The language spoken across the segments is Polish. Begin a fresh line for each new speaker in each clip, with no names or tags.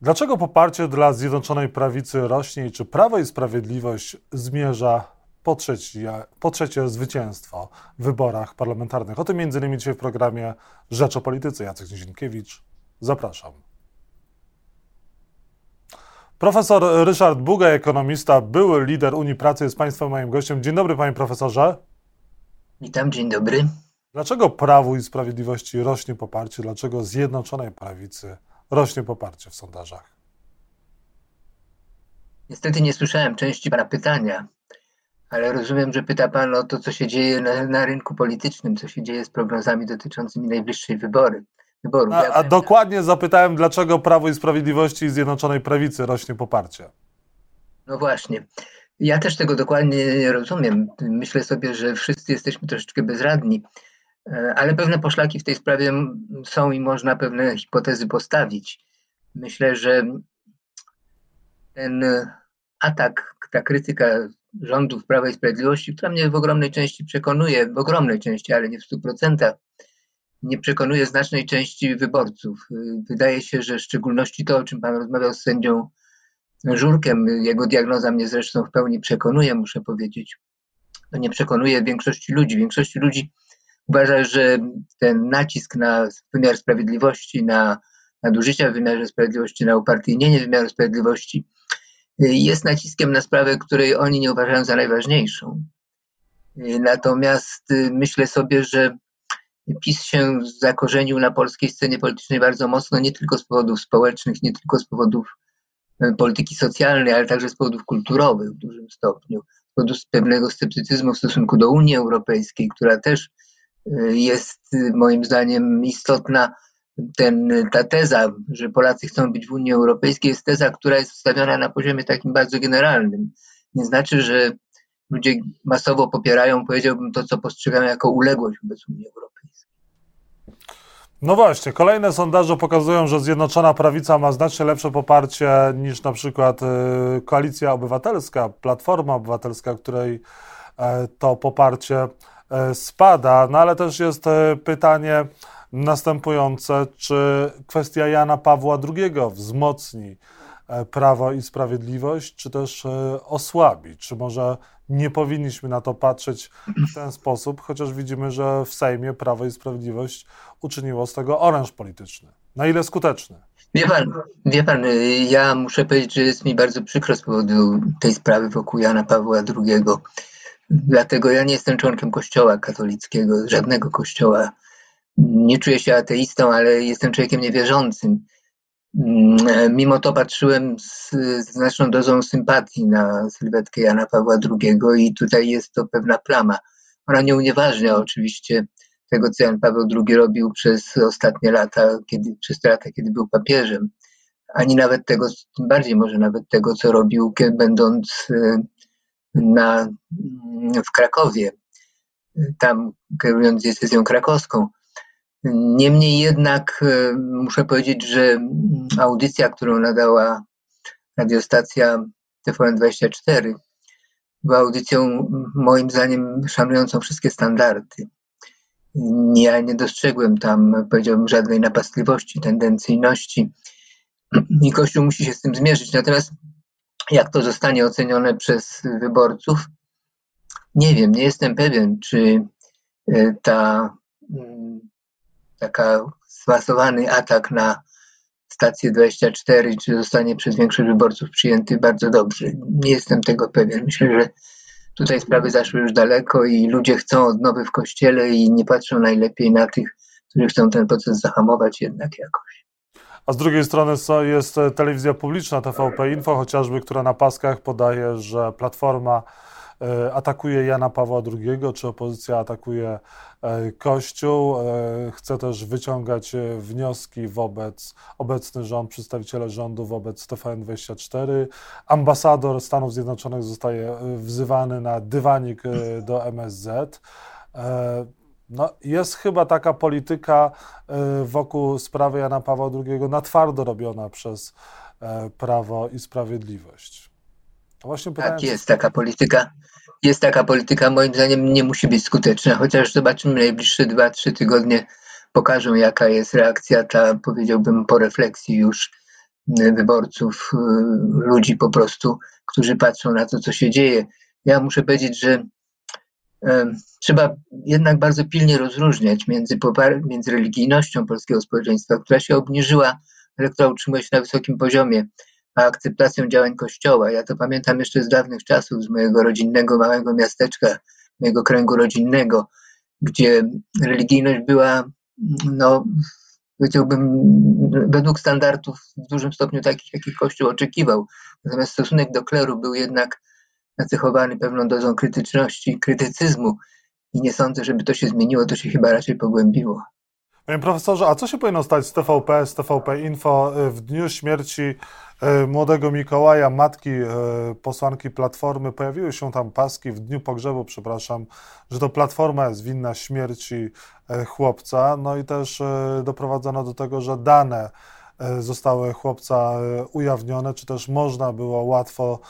Dlaczego poparcie dla Zjednoczonej Prawicy rośnie i czy Prawo i Sprawiedliwość zmierza po trzecie, po trzecie zwycięstwo w wyborach parlamentarnych? O tym między innymi dzisiaj w programie Rzecz o Polityce. Jacek Nizinkiewicz, zapraszam. Profesor Ryszard Buga, ekonomista, były lider Unii Pracy, jest Państwa moim gościem. Dzień dobry, Panie Profesorze.
Witam, dzień dobry.
Dlaczego Prawu i Sprawiedliwości rośnie poparcie? Dlaczego Zjednoczonej Prawicy rośnie poparcie w sondażach?
Niestety nie słyszałem części Pana pytania, ale rozumiem, że pyta Pan o to, co się dzieje na, na rynku politycznym, co się dzieje z prognozami dotyczącymi najbliższej wybory. Wyborów.
A, a dokładnie zapytałem, dlaczego Prawo i Sprawiedliwości i Zjednoczonej Prawicy rośnie poparcie.
No właśnie. Ja też tego dokładnie nie rozumiem. Myślę sobie, że wszyscy jesteśmy troszeczkę bezradni, ale pewne poszlaki w tej sprawie są i można pewne hipotezy postawić. Myślę, że ten atak, ta krytyka rządów Prawa i Sprawiedliwości, która mnie w ogromnej części przekonuje, w ogromnej części, ale nie w stu procentach, nie przekonuje znacznej części wyborców. Wydaje się, że w szczególności to, o czym Pan rozmawiał z sędzią Żurkiem, jego diagnoza mnie zresztą w pełni przekonuje, muszę powiedzieć. To nie przekonuje większości ludzi. Większości ludzi uważa, że ten nacisk na wymiar sprawiedliwości, na nadużycia w wymiarze sprawiedliwości, na upartyjnienie wymiaru sprawiedliwości jest naciskiem na sprawę, której oni nie uważają za najważniejszą. Natomiast myślę sobie, że PiS się zakorzenił na polskiej scenie politycznej bardzo mocno, nie tylko z powodów społecznych, nie tylko z powodów polityki socjalnej, ale także z powodów kulturowych w dużym stopniu, z powodu pewnego sceptycyzmu w stosunku do Unii Europejskiej, która też jest moim zdaniem istotna. Ten, ta teza, że Polacy chcą być w Unii Europejskiej, jest teza, która jest wstawiona na poziomie takim bardzo generalnym. Nie znaczy, że ludzie masowo popierają, powiedziałbym, to, co postrzegają jako uległość wobec Unii Europejskiej.
No właśnie, kolejne sondaże pokazują, że Zjednoczona Prawica ma znacznie lepsze poparcie niż na przykład y, Koalicja Obywatelska, Platforma Obywatelska, której e, to poparcie spada. No ale też jest e, pytanie następujące, czy kwestia Jana Pawła II wzmocni Prawo i Sprawiedliwość, czy też osłabi? Czy może nie powinniśmy na to patrzeć w ten sposób, chociaż widzimy, że w Sejmie Prawo i Sprawiedliwość uczyniło z tego oręż polityczny. Na ile skuteczny?
Wie pan, wie pan, ja muszę powiedzieć, że jest mi bardzo przykro z powodu tej sprawy wokół Jana Pawła II. Dlatego ja nie jestem członkiem kościoła katolickiego, żadnego kościoła. Nie czuję się ateistą, ale jestem człowiekiem niewierzącym. Mm, mimo to patrzyłem z, znaczną dozą sympatii na sylwetkę Jana Pawła II i tutaj jest to pewna plama. Ona nie unieważnia oczywiście tego, co Jan Paweł II robił przez ostatnie lata, kiedy, przez te lata, kiedy był papieżem, ani nawet tego, tym bardziej może nawet tego, co robił, będąc e, na, mm, w Krakowie, tam kierując decyzją krakowską. Niemniej jednak e, muszę powiedzieć, że audycja, którą nadała radiostacja TVN24, była audycją moim zdaniem szanującą wszystkie standardy. Ja nie dostrzegłem tam, powiedziałbym, żadnej napastliwości, tendencyjności i Kościół musi się z tym zmierzyć. Natomiast jak to zostanie ocenione przez wyborców, nie wiem, nie jestem pewien, czy e, ta mm, taka zmasowany atak na stację 24, czy zostanie przez większość wyborców przyjęty bardzo dobrze. Nie jestem tego pewien. Myślę, że tutaj sprawy zaszły już daleko i ludzie chcą odnowy w kościele i nie patrzą najlepiej na tych, którzy chcą ten proces zahamować jednak jakoś.
A z drugiej strony jest telewizja publiczna TVP Info, chociażby, która na paskach podaje, że Platforma E, atakuje Jana Pawła II, czy opozycja atakuje e, Kościół. E, chce też wyciągać wnioski wobec obecny rząd, przedstawiciele rządu wobec TVN24. Ambasador Stanów Zjednoczonych zostaje wzywany na dywanik do MSZ. No, jest chyba taka polityka wokół sprawy Jana Pawła II na twardo robiona przez Prawo i Sprawiedliwość.
Właśnie tak, jest taka polityka. Jest taka polityka, moim zdaniem nie musi być skuteczna, chociaż zobaczymy najbliższe 2-3 tygodnie pokażą, jaka jest reakcja ta, powiedziałbym, po refleksji już wyborców, ludzi po prostu, którzy patrzą na to, co się dzieje. Ja muszę powiedzieć, że trzeba jednak bardzo pilnie rozróżniać między, między religijnością polskiego społeczeństwa, która się obniżyła, ale która utrzymuje się na wysokim poziomie, a akceptacją działań Kościoła. Ja to pamiętam jeszcze z dawnych czasów, z mojego rodzinnego małego miasteczka, mojego kręgu rodzinnego, gdzie religijność była, no, powiedziałbym, według standardów w dużym stopniu takich, jakich Kościół oczekiwał. Natomiast stosunek do kleru był jednak nacechowany pewną dozą krytyczności, krytycyzmu i nie sądzę, żeby to się zmieniło, to się chyba raczej pogłębiło.
Panie profesorze, a co się powinno stać z TVP, z TVP Info y, w dniu śmierci y, młodego Mikołaja, matki y, posłanki Platformy? Pojawiły się tam paski w dniu pogrzebu, przepraszam, że to Platforma jest winna śmierci chłopca. No i też doprowadzono do tego, że dane zostały chłopca ujawnione, czy też można było łatwo,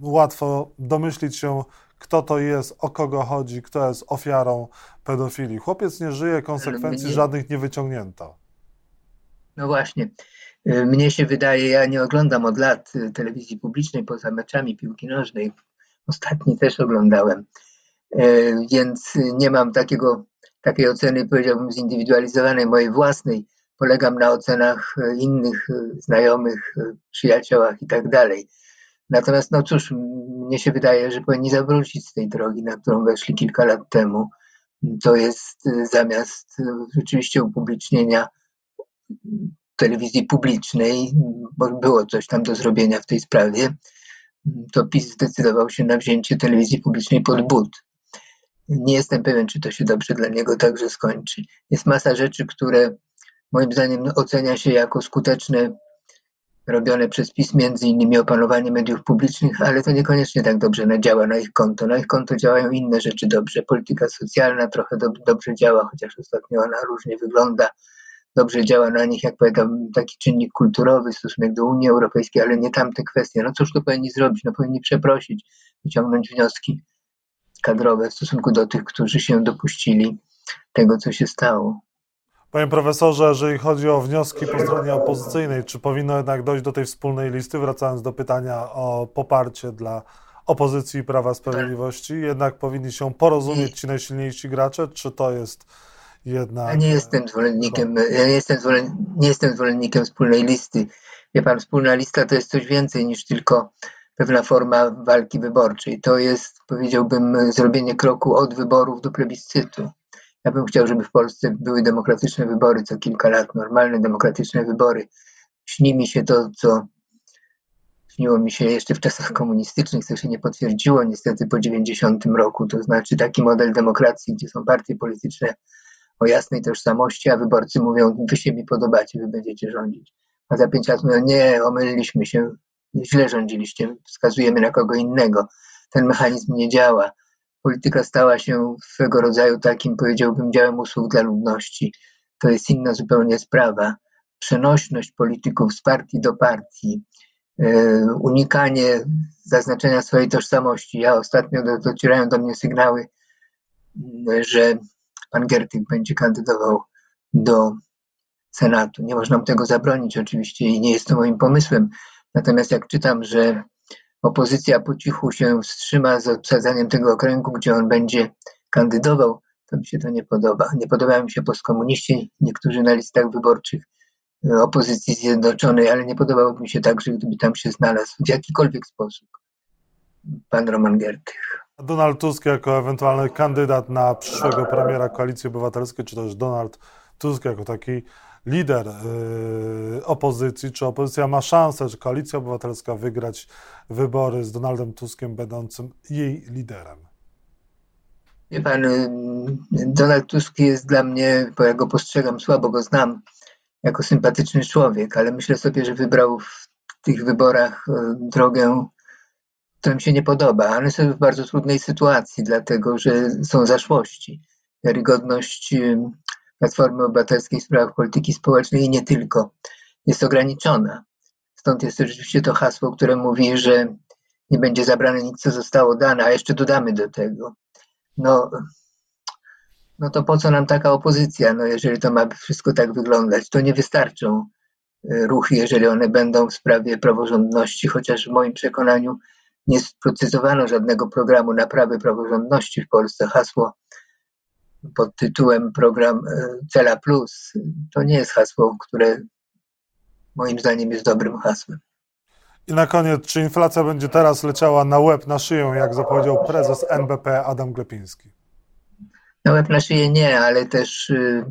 łatwo domyślić się, kto to jest, o kogo chodzi, kto jest ofiarą pedofilii. Chłopiec nie żyje, konsekwencji żadnych nie wyciągnięto.
No właśnie. Y, mnie się wydaje, ja nie oglądam od lat y, telewizji publicznej poza meczami piłki nożnej. Ostatni też oglądałem, więc nie mam takiego, takiej oceny, powiedziałbym, zindywidualizowanej, mojej własnej. Polegam na ocenach innych znajomych, przyjaciołach i tak dalej. Natomiast, no cóż, mnie się wydaje, że powinni zawrócić z tej drogi, na którą weszli kilka lat temu. To jest zamiast rzeczywiście upublicznienia telewizji publicznej, bo było coś tam do zrobienia w tej sprawie, to PiS zdecydował się na wzięcie telewizji publicznej pod but. Nie jestem pewien, czy to się dobrze dla niego także skończy. Jest masa rzeczy, które moim zdaniem ocenia się jako skuteczne robione przez PiS, między innymi opanowanie mediów publicznych, ale to niekoniecznie tak dobrze działa na ich konto. Na ich konto działają inne rzeczy dobrze. Polityka socjalna trochę do, dobrze działa, chociaż ostatnio ona różnie wygląda. Dobrze działa na nich, jak powiadam, taki czynnik kulturowy, stosunek do Unii Europejskiej, ale nie tamte kwestie. No cóż to powinni zrobić? No powinni przeprosić, wyciągnąć wnioski kadrowe w stosunku do tych, którzy się dopuścili tego, co się stało.
Panie profesorze, jeżeli chodzi o wnioski po stronie opozycyjnej, czy powinno jednak dojść do tej wspólnej listy, wracając do pytania o poparcie dla opozycji i Prawa Sprawiedliwości, jednak powinni się porozumieć ci najsilniejsi gracze, czy to jest jednak...
Ja nie jestem zwolennikiem, ja nie jestem, zwolen, nie jestem zwolennikiem wspólnej listy. Wie pan, wspólna lista to jest coś więcej niż tylko pewna forma walki wyborczej. To jest, powiedziałbym, zrobienie kroku od wyborów do plebiscytu. Ja bym chciał, żeby w Polsce były demokratyczne wybory co kilka lat, normalne demokratyczne wybory. Śni mi się to, co śniło mi się jeszcze w czasach komunistycznych, co się nie potwierdziło niestety po 90 roku, to znaczy taki model demokracji, gdzie są partie polityczne o jasnej tożsamości, a wyborcy mówią, wy się mi podobacie, wy będziecie rządzić. A za pięć lat mówią, nie, omyliliśmy się, źle rządziliście, wskazujemy na kogo innego. Ten mechanizm nie działa polityka stała się swego rodzaju takim, powiedziałbym, działem usług dla ludności. To jest inna zupełnie sprawa. Przenośność polityków z partii do partii, e, unikanie zaznaczenia swojej tożsamości. Ja ostatnio do, docierają do mnie sygnały, że pan Gertyk będzie kandydował do Senatu. Nie można mu tego zabronić oczywiście i nie jest to moim pomysłem. Natomiast jak czytam, że opozycja po cichu się wstrzyma z obsadzaniem tego okręgu, gdzie on będzie kandydował, to mi się to nie podoba. Nie podobają mi się postkomuniści, niektórzy na listach wyborczych e, opozycji zjednoczonej, ale nie podobałoby mi się także, gdyby tam się znalazł w jakikolwiek sposób pan Roman Giertych.
Donald Tusk jako ewentualny kandydat na przyszłego premiera Koalicji Obywatelskiej, czy też Donald Tusk jako taki lider y, opozycji, czy opozycja ma szansę, czy koalicja obywatelska wygrać wybory z Donaldem Tuskiem, będącym jej liderem?
Wie pan, y, Donald Tusk jest dla mnie, bo ja go postrzegam, słabo go znam, jako sympatyczny człowiek, ale myślę sobie, że wybrał w tych wyborach y, drogę, która mi się nie podoba. Ale jest w bardzo trudnej sytuacji, dlatego że są zaszłości. Wiarygodność Platformy Obywatelskiej w sprawach polityki społecznej i nie tylko, jest ograniczona. Stąd jest rzeczywiście to hasło, które mówi, że nie będzie zabrane nic, co zostało dane, a jeszcze dodamy do tego. No, no to po co nam taka opozycja, no jeżeli to ma wszystko tak wyglądać? To nie wystarczą ruchy, jeżeli one będą w sprawie praworządności, chociaż w moim przekonaniu nie sprecyzowano żadnego programu naprawy praworządności w Polsce. Hasło pod tytułem program e, Cela Plus to nie jest hasło, które moim zdaniem jest dobrym hasłem.
I na koniec, czy inflacja będzie teraz leciała na łeb, na szyję, jak zapowiedział prezes NBP Adam Glepiński?
Na łeb, na szyję nie, ale też yy,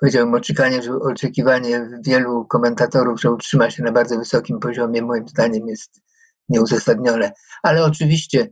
powiedziałbym oczekiwanie, że oczekiwanie wielu komentatorów, że utrzyma się na bardzo wysokim poziomie, moim zdaniem jest nieuzasadnione. Ale oczywiście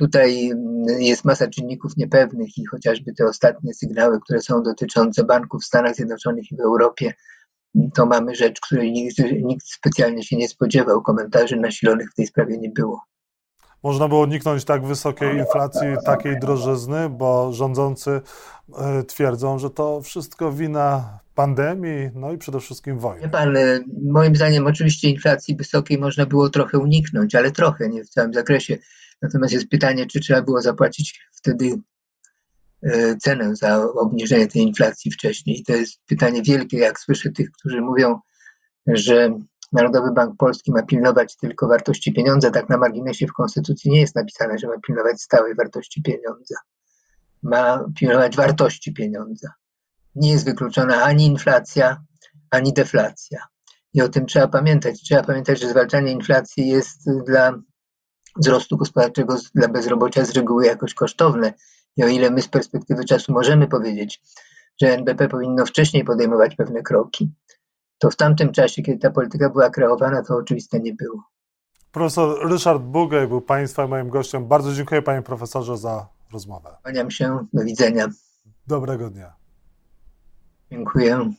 tutaj mm, jest masa czynników niepewnych i chociażby te ostatnie sygnały, które są dotyczące banków w Stanach Zjednoczonych i w Europie, to mamy rzecz, której nikt, nikt specjalnie się nie spodziewał. Komentarzy nasilonych w tej sprawie nie było.
Można było uniknąć tak wysokiej inflacji, takiej drożyzny, bo rządzący e, twierdzą, że to wszystko wina pandemii, no i przede wszystkim wojny.
Pan, e, moim zdaniem oczywiście inflacji wysokiej można było trochę uniknąć, ale trochę, nie w całym zakresie. Natomiast jest pytanie, czy trzeba było zapłacić wtedy E, cenę za obniżenie tej inflacji wcześniej. I to jest pytanie wielkie, jak słyszę tych, którzy mówią, że Narodowy Bank Polski ma pilnować tylko wartości pieniądza. Tak na marginesie w Konstytucji nie jest napisane, że ma pilnować stałej wartości pieniądza. Ma pilnować wartości pieniądza. Nie jest wykluczona ani inflacja, ani deflacja. I o tym trzeba pamiętać. Trzeba pamiętać, że zwalczanie inflacji jest dla wzrostu gospodarczego, dla bezrobocia z reguły jakoś kosztowne i o ile my z perspektywy czasu możemy powiedzieć, że NBP powinno wcześniej podejmować pewne kroki, to w tamtym czasie, kiedy ta polityka była kreowana, to oczywiste nie było.
Profesor Ryszard Bugaj był Państwa moim gościem. Bardzo dziękuję Panie Profesorze za rozmowę.
Kłaniam się, do widzenia.
Dobrego dnia.
Dziękuję.